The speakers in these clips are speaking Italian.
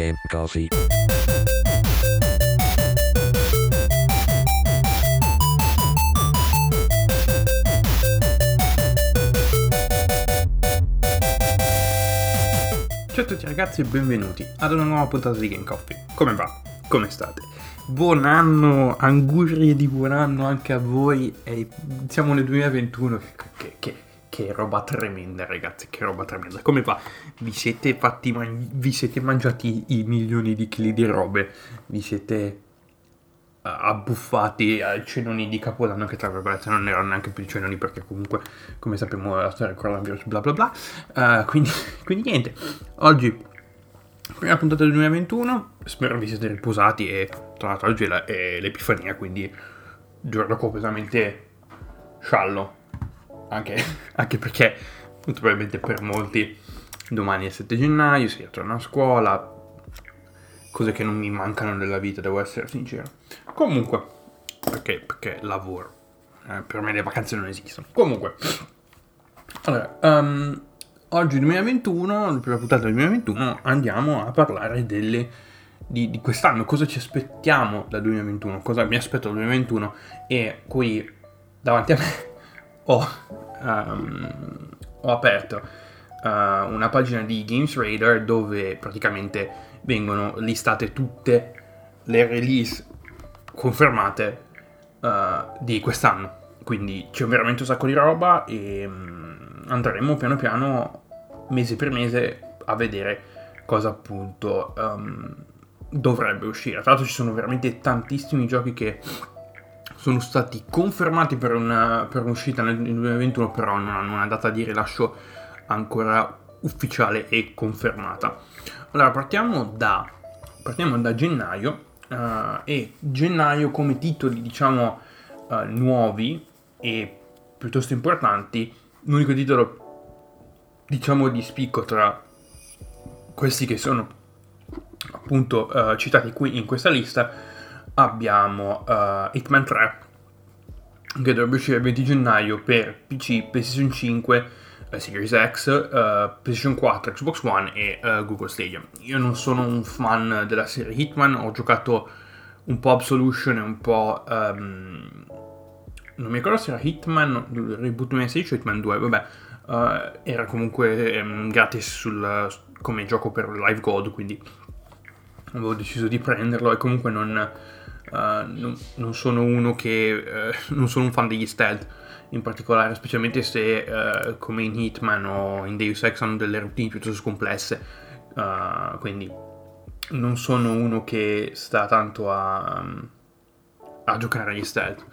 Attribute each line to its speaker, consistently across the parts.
Speaker 1: Game Coffee.
Speaker 2: Ciao a tutti ragazzi e benvenuti ad una nuova puntata di Game Coffee. Come va? Come state? Buon anno, angurie di buon anno anche a voi e siamo nel 2021 che, che, roba tremenda ragazzi, che roba tremenda. Come va? Vi siete fatti, man- vi siete mangiati i milioni di chili di robe? Vi siete uh, abbuffati ai cenoni di Capodanno che tra virgolette non erano neanche più cenoni perché comunque come sappiamo la storia del coronavirus bla bla bla. Uh, quindi, quindi niente, oggi prima puntata del 2021, spero vi siete riposati e tra l'altro oggi è l'Epifania, quindi giorno completamente sciallo, anche, anche perché molto probabilmente per molti domani è il 7 gennaio, si ritorna a scuola, cose che non mi mancano nella vita, devo essere sincero. Comunque, perché, perché lavoro, Eh, per me le vacanze non esistono. Comunque, allora, ehm, oggi 2021, la prima puntata del 2021, andiamo a parlare delle, di, di quest'anno, cosa ci aspettiamo dal 2021, cosa mi aspetto dal 2021 e qui davanti a me ho, ehm, ho aperto eh, una pagina di Games Radar dove praticamente vengono listate tutte le release confermate eh, di quest'anno. Quindi c'è veramente un sacco di roba e mm, andremo piano piano, mese per mese, a vedere cosa appunto ehm, dovrebbe uscire. Tra l'altro ci sono veramente tantissimi giochi che sono stati confermati per, una, per un'uscita nel 2021, però non hanno una data di rilascio ancora ufficiale e confermata. Allora partiamo da, partiamo da gennaio eh, e gennaio come titoli diciamo eh, nuovi e piuttosto importanti, l'unico titolo diciamo di spicco tra questi che sono appunto eh, citati qui in questa lista abbiamo eh, Hitman 3 che dovrebbe uscire il 20 gennaio per PC, PlayStation 5, eh, Series X, eh, PlayStation 4, Xbox One e Google Stadia. Io non sono un fan della serie Hitman, ho giocato un po' Absolution e un po'... ehm, non mi ricordo se era Hitman, reboot 2016 o Hitman 2, vabbè, era comunque ehm, gratis sul, come gioco per Live Gold, quindi avevo deciso di prenderlo e comunque non, non, non sono uno che... eh, non sono un fan degli stealth in particolare, specialmente se eh, come in Hitman o in Deus Ex hanno delle routine piuttosto complesse, eh, quindi non sono uno che sta tanto a, a giocare agli stealth.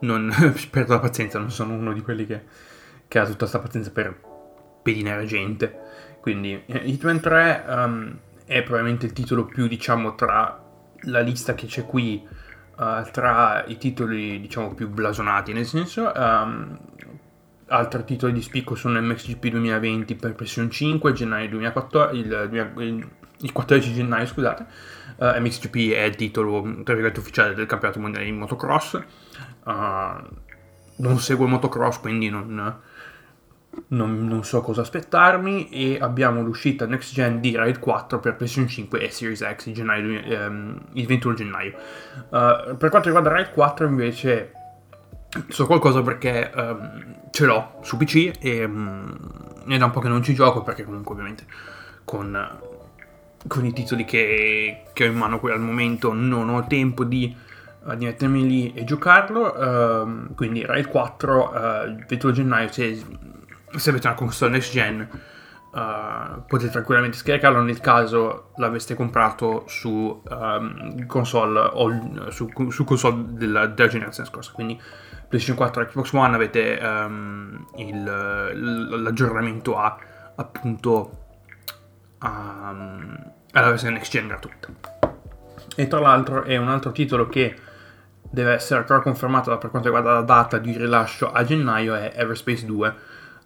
Speaker 2: Non perdo la pazienza, non sono uno di quelli che, che ha tutta questa pazienza per pedinare gente. Quindi eh, Hitman 3 ehm, è probabilmente il titolo più, diciamo, tra la lista che c'è qui, eh, tra i titoli, diciamo, più blasonati, nel senso... ehm, altri titoli di spicco sono MXGP 2020 per PlayStation 5, gennaio 2014, il, 2000 il- il 14 gennaio, scusate. Eh, MXGP è il titolo, tra virgolette, ufficiale del campionato mondiale di motocross. Eh, non seguo il motocross, quindi non, non, non so cosa aspettarmi. E abbiamo l'uscita next gen di Ride 4 per PlayStation 5 e Series X il, gennaio, ehm, il 21 gennaio. Eh, per quanto riguarda Ride 4, invece, so qualcosa perché ehm, ce l'ho su PC e mm, è da un po' che non ci gioco perché comunque ovviamente con, con i titoli che, che ho in mano qui al momento non ho tempo di, eh, di mettermi lì e giocarlo. ehm, quindi Raid 4 eh, il 21 gennaio se, se avete una console next gen eh, potete tranquillamente scaricarlo nel caso l'aveste comprato su ehm, console o su, su console della, della generazione scorsa. Quindi PlayStation 4 e Xbox One avete ehm, il- l'aggiornamento a appunto a- alla versione next gen gratuita. E tra l'altro è un altro titolo che deve essere ancora confermato per quanto riguarda la data di rilascio a gennaio è Everspace 2,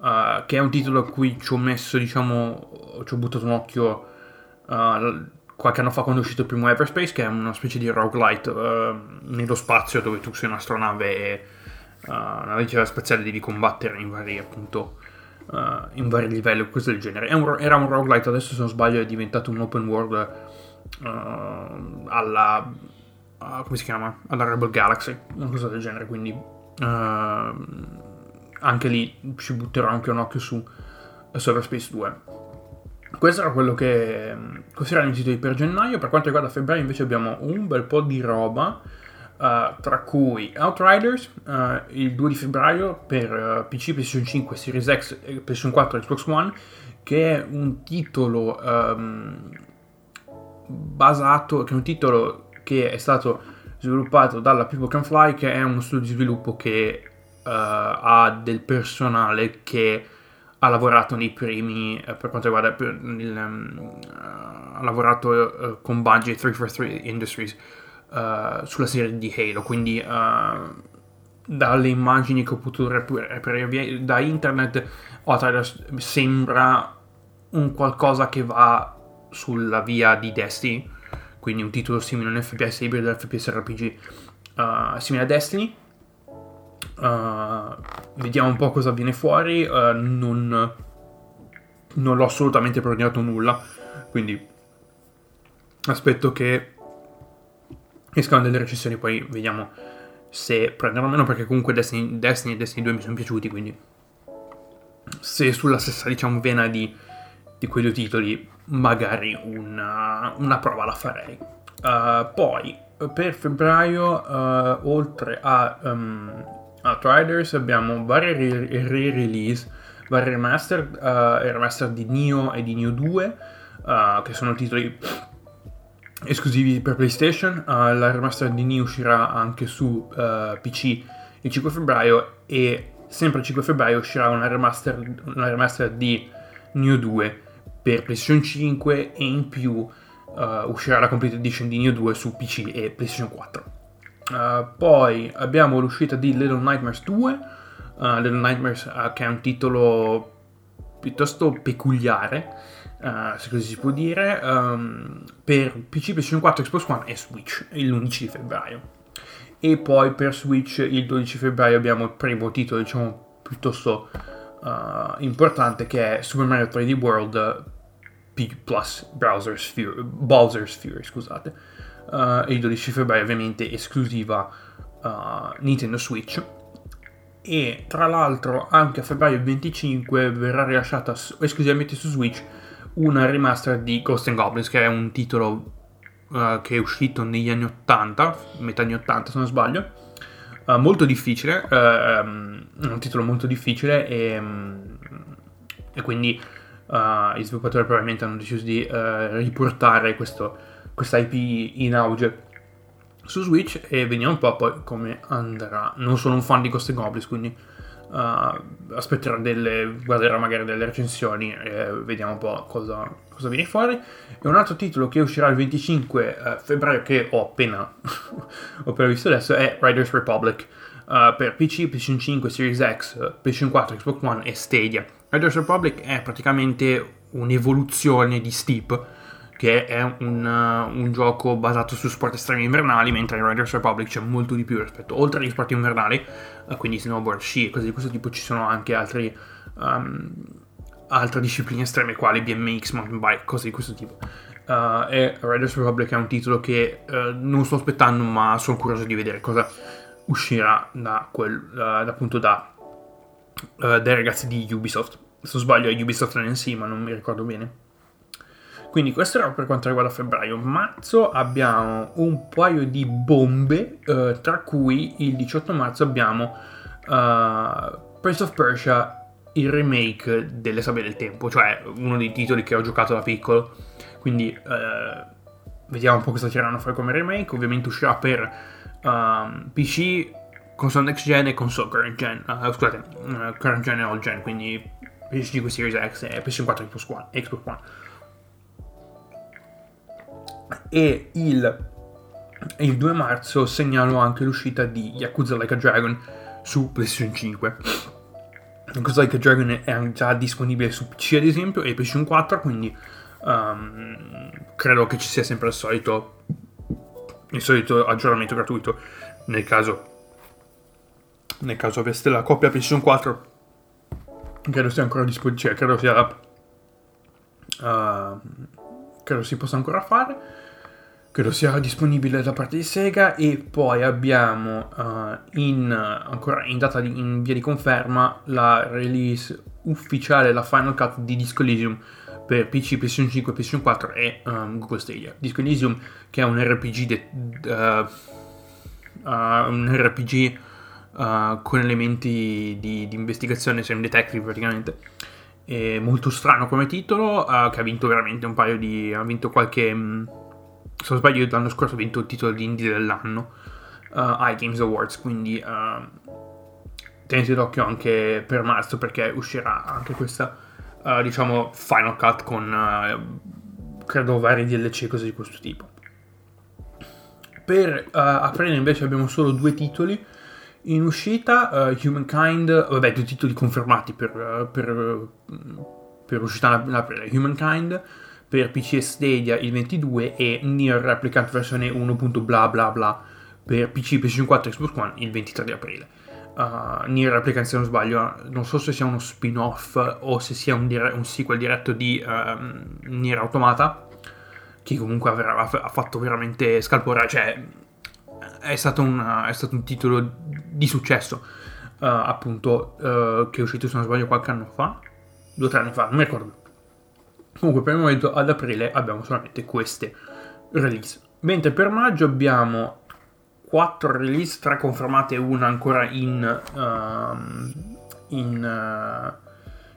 Speaker 2: eh, che è un titolo a cui ci ho messo, diciamo, ci ho buttato un occhio eh, qualche anno fa quando è uscito il primo Everspace, che è una specie di roguelite eh, nello spazio dove tu sei un'astronave e uh, una nave spaziale devi combattere in vari appunto uh, in vari livelli o cose del genere. Un era un roguelite, adesso se non sbaglio è diventato un open world uh, alla uh, come si chiama? alla Rebel Galaxy, una cosa del genere, quindi uh, anche lì ci butterò anche un occhio su Space 2. Questo era quello che questi erano i titoli per gennaio, per quanto riguarda febbraio invece abbiamo un bel po' di roba. Uh, tra cui Outriders uh, il 2 di febbraio per uh, PC, PlayStation 5, Series X, PlayStation 4 e Xbox One, che è un titolo um, basato, che è un titolo che è stato sviluppato dalla People Can Fly, che è uno studio di sviluppo che ha del personale che ha lavorato nei primi, per quanto riguarda, il, um, ha lavorato con Bungie 343 Industries sulla serie di Halo, quindi dalle immagini che ho potuto reperire da internet Outriders sembra un qualcosa che va sulla via di Destiny, quindi un titolo simile a un FPS ibrido FPS RPG uh, simile a Destiny. Uh, vediamo un po' cosa viene fuori. Uh, non, non l'ho assolutamente preordinato nulla, quindi aspetto che escano delle recensioni, poi vediamo se prenderò o meno, perché comunque Destiny, Destiny e Destiny 2 mi sono piaciuti, quindi se sulla stessa, diciamo, vena di, di quei due titoli, magari una, una prova la farei. Uh, poi, per febbraio, oltre a um, Outriders, abbiamo varie re-release, vari remaster, uh, remaster di Neo e di Neo 2, che sono titoli esclusivi per PlayStation. Uh, la remaster di Neo uscirà anche su uh, PC il 5 febbraio e sempre il 5 febbraio uscirà una remaster, una remaster di Neo 2 per PlayStation 5 e in più uh, uscirà la Complete Edition di Neo 2 su PC e PlayStation 4. Poi abbiamo l'uscita di Little Nightmares 2, Little Nightmares che è un titolo piuttosto peculiare uh, se così si può dire, um, per PC, PlayStation 4, Xbox One e Switch l'11 di febbraio. E poi per Switch il 12 febbraio abbiamo il primo titolo, diciamo, piuttosto uh, importante che è Super Mario 3D World P plus Browser's Fury, Bowser's Fury, scusate. Uh, il 12 febbraio ovviamente esclusiva Nintendo Switch. E tra l'altro anche a febbraio 25 verrà rilasciata esclusivamente su Switch una remaster di Ghost Goblins, che è un titolo uh, che è uscito negli anni 80, metà anni 80 se non sbaglio, uh, molto difficile, uh, um, un titolo molto difficile e, um, e quindi gli sviluppatori probabilmente hanno deciso di riportare questo, questa IP in auge su Switch e vediamo un po' poi come andrà. Non sono un fan di Ghost Goblins, quindi uh, aspetterò delle, guarderò magari delle recensioni e vediamo un po' cosa, cosa viene fuori. E un altro titolo che uscirà il 25 uh, eh, febbraio che ho appena, ho appena visto adesso è Riders Republic. Uh, per PC, PlayStation 5, Series X, PlayStation 4, Xbox One e Stadia. Riders Republic è praticamente un'evoluzione di Steep, che è un, uh, un, gioco basato su sport estremi invernali, mentre in Riders Republic c'è molto di più rispetto, oltre agli sport invernali, uh, quindi snowboard, sci e cose di questo tipo, ci sono anche altri, um, altre discipline estreme quali BMX, mountain bike, cose di questo tipo. Uh, e Riders Republic è un titolo che non sto aspettando, ma sono curioso di vedere cosa uscirà da quel, appunto da, dai ragazzi di Ubisoft. Se non sbaglio è Ubisoft NC, ma non mi ricordo bene. Quindi questo era per quanto riguarda febbraio. Marzo abbiamo un paio di bombe, eh, tra cui il 18 marzo abbiamo uh, Prince of Persia, il remake delle Sabbie del Tempo, cioè uno dei titoli che ho giocato da piccolo. Quindi eh, vediamo un po' cosa tireranno fuori come remake. Ovviamente uscirà per um, ehm, PC, console next gen e console current gen. Uh, scusate, uh, current gen e all gen, quindi PS5 Series X e PS4 Xbox One. Xbox One e il, il 2 marzo segnalo anche l'uscita di Yakuza Like a Dragon su PlayStation 5. Yakuza Like a Dragon è già disponibile su PC ad esempio e PlayStation 4, quindi um, credo che ci sia sempre il solito, il solito aggiornamento gratuito nel caso, nel caso aveste la coppia PlayStation 4 credo sia ancora disponibile, cioè credo sia uh, credo si possa ancora fare credo sia disponibile da parte di Sega e poi abbiamo uh, in, ancora in data di, in via di conferma la release ufficiale, la Final Cut di Disco Elysium per PC, PS 5, PS 4 e um, Google Stadia. Disco Elysium che è un RPG, de, uh, uh, un RPG con elementi di, di investigazione, sei un detective praticamente. È molto strano come titolo, che ha vinto veramente un paio di... ha vinto qualche... Mh, se non sbaglio l'anno scorso ha vinto il titolo di indie dell'anno uh, Games Awards quindi uh, tenete d'occhio anche per marzo perché uscirà anche questa uh, diciamo Final Cut con uh, credo vari DLC cose di questo tipo. Per aprire invece abbiamo solo due titoli in uscita Humankind vabbè due titoli confermati per, per, per uscita in aprile. Humankind per PC e Stadia il 22 e Near Replicant versione 1. bla bla bla per PC, PS4 e Xbox One il 23 di aprile. Uh, Nier Replicant se non sbaglio non so se sia uno spin-off o se sia un, dire- un sequel diretto di uh, Nier Automata che comunque avrà, ha fatto veramente scalpore cioè è stato un, è stato un titolo di successo uh, appunto uh, che è uscito se non sbaglio qualche anno fa due o tre anni fa non mi ricordo Comunque per il momento ad aprile abbiamo solamente queste release. Mentre per maggio abbiamo 4 release, 3 confermate e una ancora in, uh, in, uh,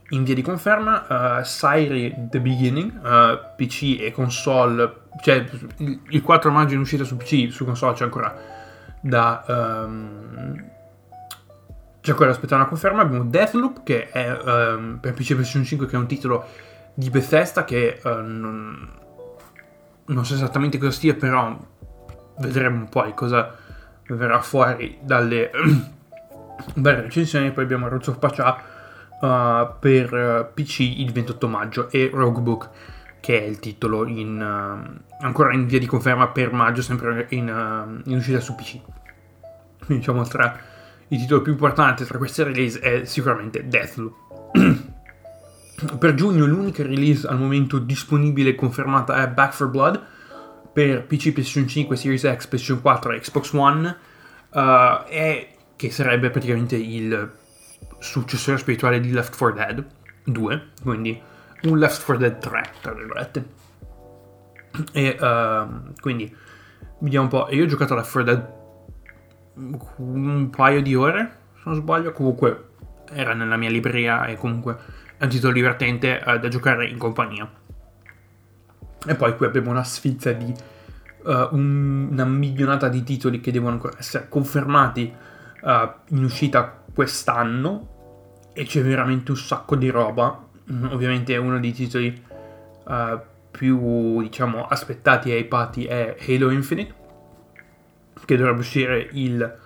Speaker 2: in, via di conferma. Uh, Siri The Beginning, uh, PC e console, cioè il 4 maggio in uscita su PC, su console c'è ancora da... Um, c'è ancora da aspettare una conferma. Abbiamo Deathloop che è um, per PC e PlayStation 5 che è un titolo di Bethesda che uh, non, non, so esattamente cosa sia, però vedremo un po' cosa verrà fuori dalle varie recensioni. Poi abbiamo Roots of uh, per uh, PC il 28 maggio e Roguebook che è il titolo in, ancora in via di conferma per maggio, sempre in, in uscita su PC. Quindi diciamo tra i titoli più importanti tra queste release è sicuramente Deathloop. Per giugno l'unica release al momento disponibile e confermata è Back for Blood per PC, PlayStation 5, Series X, PlayStation 4 e Xbox One uh, e che sarebbe praticamente il successore spirituale di Left 4 Dead 2, quindi un Left 4 Dead 3, tra virgolette. E uh, quindi vediamo un po'. Io ho giocato a Left 4 Dead un paio di ore, se non sbaglio, comunque era nella mia libreria e comunque è un titolo divertente eh, da giocare in compagnia. E poi qui abbiamo una sfilza di uh, un, una milionata di titoli che devono ancora essere confermati uh, in uscita quest'anno e c'è veramente un sacco di roba. Mm, ovviamente uno dei titoli uh, più diciamo aspettati e hypati è Halo Infinite che dovrebbe uscire il,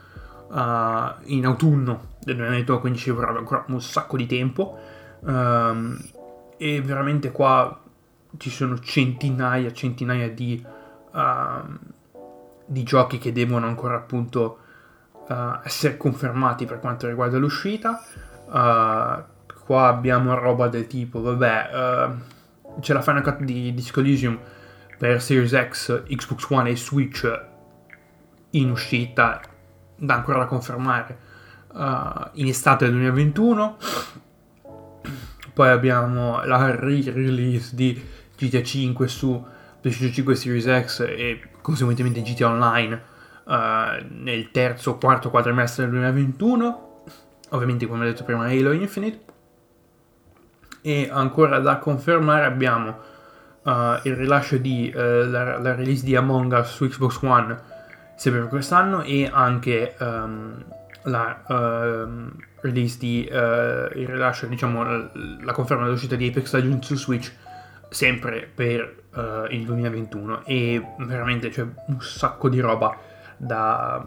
Speaker 2: in autunno del 2022 quindi ci vorrà ancora un sacco di tempo Um, e veramente qua ci sono centinaia, centinaia di, uh, di giochi che devono ancora appunto uh, essere confermati per quanto riguarda l'uscita. Uh, qua abbiamo roba del tipo, vabbè, uh, c'è la Final Cut di Disco Elysium per Series X, Xbox One e Switch in uscita, da ancora da confermare, in estate del 2021 poi abbiamo la re-release di GTA 5 su PlayStation 5 Series X e conseguentemente GTA Online uh, nel terzo o quarto quadrimestre del 2021. Ovviamente, come ho detto prima, Halo Infinite. E ancora da confermare abbiamo uh, il rilascio di uh, la, la, release di Among Us su Xbox One sempre per quest'anno e anche um, la uh, release di uh, il rilascio, diciamo, la conferma dell'uscita di Apex Legends su Switch sempre per uh, il 2021 e veramente c'è un sacco di roba da,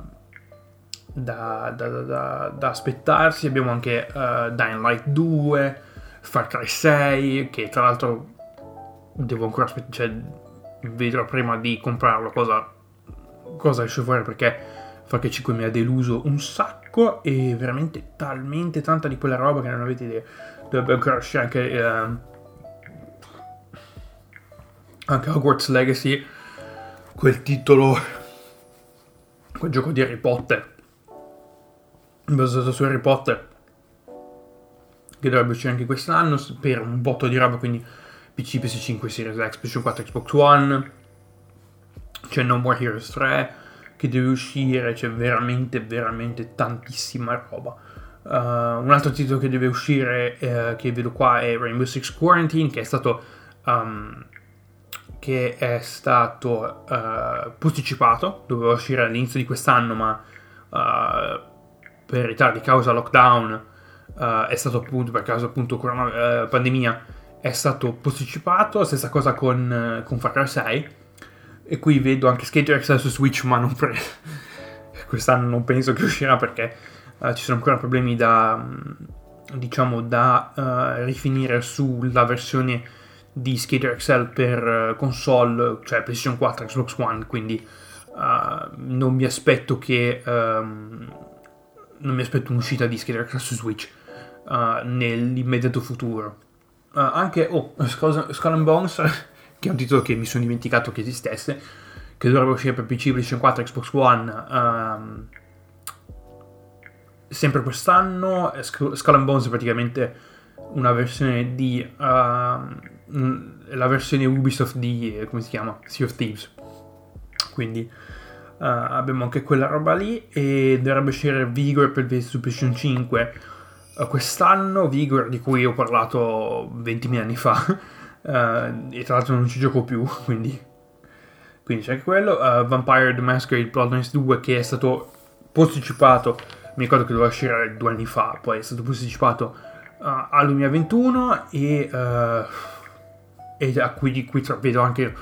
Speaker 2: da, da, da aspettarsi. Abbiamo anche uh, Dying Light 2, Far Cry 6, che tra l'altro devo ancora aspettare, cioè vedrò prima di comprarlo cosa, cosa esce fuori perché Far Cry 5 mi ha deluso un sacco e veramente talmente tanta di quella roba che non avete idea. Dovrebbe ancora uscire anche, eh, anche Hogwarts Legacy. quel titolo, quel gioco di Harry Potter, basato su Harry Potter, che dovrebbe uscire anche quest'anno per un botto di roba, quindi PC, PS5, Series X, PS4, Xbox One, c'è No More Heroes 3 che deve uscire, c'è veramente, veramente tantissima roba. Uh, un altro titolo che deve uscire, uh, che vedo qua, è Rainbow Six Quarantine, che è stato, um, che è stato uh, posticipato, doveva uscire all'inizio di quest'anno, ma per ritardi causa lockdown, è stato appunto per causa appunto corona, pandemia, è stato posticipato, stessa cosa con, con Far Cry 6, e qui vedo anche Skater su Switch, ma non pre- quest'anno non penso che uscirà perché uh, ci sono ancora problemi da, mm, diciamo, da uh, rifinire sulla versione di Skater XL per uh, console, cioè PlayStation 4 Xbox One, quindi non mi aspetto che... Um, non mi aspetto un'uscita di Skater XL su Switch nell'immediato futuro. anche, oh, Skull and Bones che è un titolo che mi sono dimenticato che esistesse, che dovrebbe uscire per PC, PlayStation 4, Xbox One, um, sempre quest'anno. Skull and Bones è praticamente una versione di... Uh, la versione Ubisoft di... come si chiama? Sea of Thieves. Quindi... Uh, abbiamo anche quella roba lì e dovrebbe uscire Vigor per PlayStation 5 uh, quest'anno, Vigor di cui ho parlato 20.000 anni fa Uh, e tra l'altro non ci gioco più, quindi, quindi c'è anche quello. Uh, Vampire the Masquerade Bloodlines 2 che è stato posticipato, mi ricordo che doveva uscire due anni fa, poi è stato posticipato uh, al 2021 e, e a cui, qui vedo anche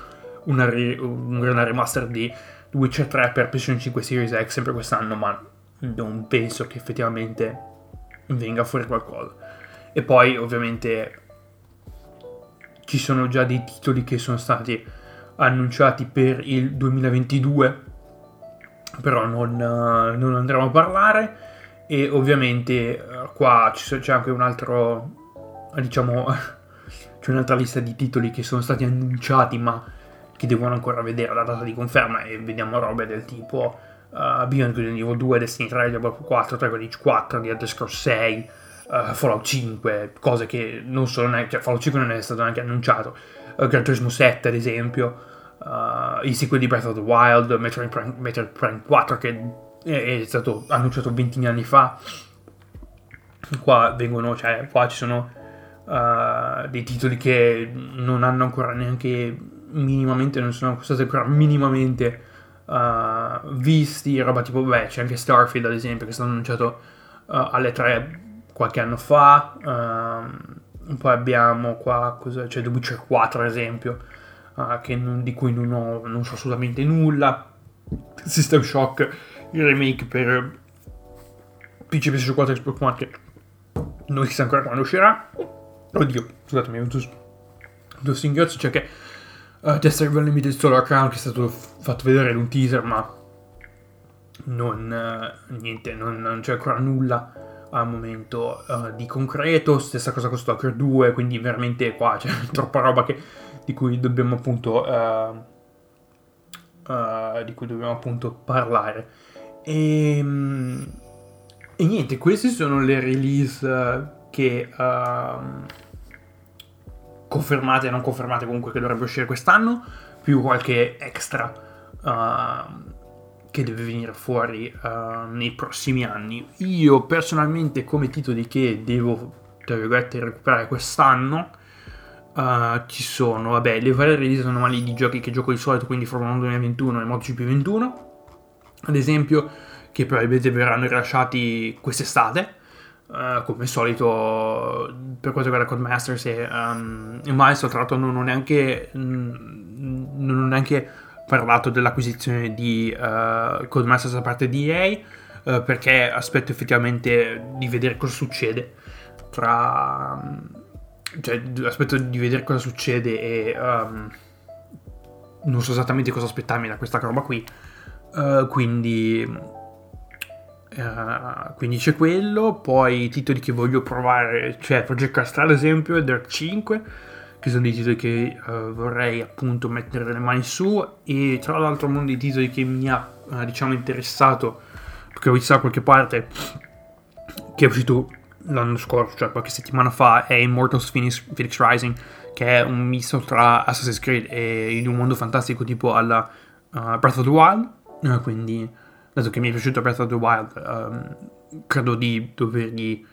Speaker 2: una, re, una remaster di Witcher 3 per PlayStation 5 Series X sempre quest'anno, ma non penso che effettivamente venga fuori qualcosa. E poi ovviamente ci sono già dei titoli che sono stati annunciati per il 2022, però non, uh, non andremo a parlare. E ovviamente uh, qua c'è anche un altro, diciamo, c'è un'altra lista di titoli che sono stati annunciati ma che devono ancora vedere la data di conferma e vediamo robe del tipo uh, Beyond Good and Evil 2, Destiny 3, Diablo 4, Dragon Age 4, The Elder Scrolls 6, uh, Fallout 5, cose che non sono neanche, cioè Fallout 5 non è stato neanche annunciato, uh, Gran Turismo 7 ad esempio, uh, il sequel di Breath of the Wild, Metroid Prime, Metroid Prime 4 che è, è stato annunciato 20 anni fa, qua vengono, cioè qua ci sono uh, dei titoli che non hanno ancora neanche minimamente, non sono stati ancora minimamente uh, visti, roba tipo, beh, c'è anche Starfield ad esempio che è stato annunciato uh, alle 3 qualche anno fa. Um, poi abbiamo qua, c'è The Witcher 4 ad esempio, uh, non, di cui non, ho, non so assolutamente nulla. System Shock, il remake per PC PS4 4 Xbox One che non si sa ancora quando uscirà. Oddio, scusatemi, un due singhiozzi, cioè che uh, Tester Limited Solar Crown che è stato fatto vedere in un teaser, ma non, uh, niente, non, non c'è ancora nulla al momento uh, di concreto, stessa cosa con Stalker 2, quindi veramente qua c'è troppa roba che, di cui dobbiamo appunto uh, uh, di cui dobbiamo appunto parlare. E, ehm, e, niente, queste sono le release che ehm, confermate e non confermate comunque che dovrebbe uscire quest'anno, più qualche extra che deve venire fuori uh, nei prossimi anni. Io personalmente come titoli che devo, recuperare quest'anno, uh, ci sono, vabbè, le varie release anomali di giochi che gioco di solito, quindi Formula 1 2021 e MotoGP 21, ad esempio, che probabilmente verranno rilasciati quest'estate. Uh, come al solito per quanto riguarda Codemasters e, um, e Milestone tra l'altro non ho neanche non ho neanche parlato dell'acquisizione di uh, Codemasters da parte di EA uh, perché aspetto effettivamente di vedere cosa succede tra cioè aspetto di vedere cosa succede e um, non so esattamente cosa aspettarmi da questa roba qui uh, quindi Uh, quindi c'è quello, poi i titoli che voglio provare, cioè Project Cast ad esempio, Dirt 5, che sono dei titoli che uh, vorrei appunto mettere le mani su e tra l'altro uno dei titoli che mi ha uh, diciamo interessato perché ho visto da qualche parte che è uscito l'anno scorso, cioè qualche settimana fa, è Immortals Phoenix, Phoenix Rising, che è un misto tra Assassin's Creed e in un mondo fantastico tipo alla uh, Breath of the Wild, uh, quindi dato che mi è piaciuto Breath of the Wild, um, credo di dovergli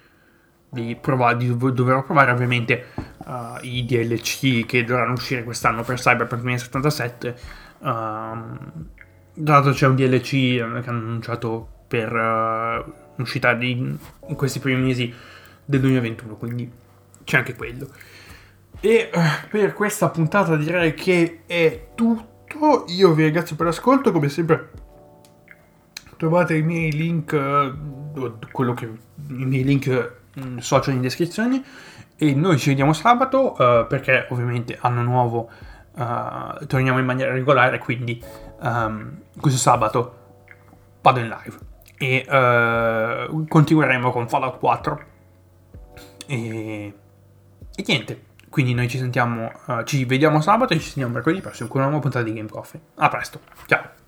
Speaker 2: di, provare, di doverò provare ovviamente uh, i DLC che dovranno uscire quest'anno per Cyberpunk 2077. Um, tra l'altro c'è un DLC che hanno annunciato per uh, uscita di, in questi primi mesi del 2021, quindi c'è anche quello. E uh, per questa puntata direi che è tutto. Io vi ringrazio per l'ascolto, come sempre trovate i miei link, quello che, i miei link mm, social in descrizione e noi ci vediamo sabato uh, perché ovviamente anno nuovo uh, torniamo in maniera regolare quindi um, questo sabato vado in live. E uh, continueremo con Fallout 4 e, e niente. Quindi noi ci sentiamo ci vediamo sabato e ci sentiamo mercoledì prossimo con una nuova puntata di Game Coffee. A presto. Ciao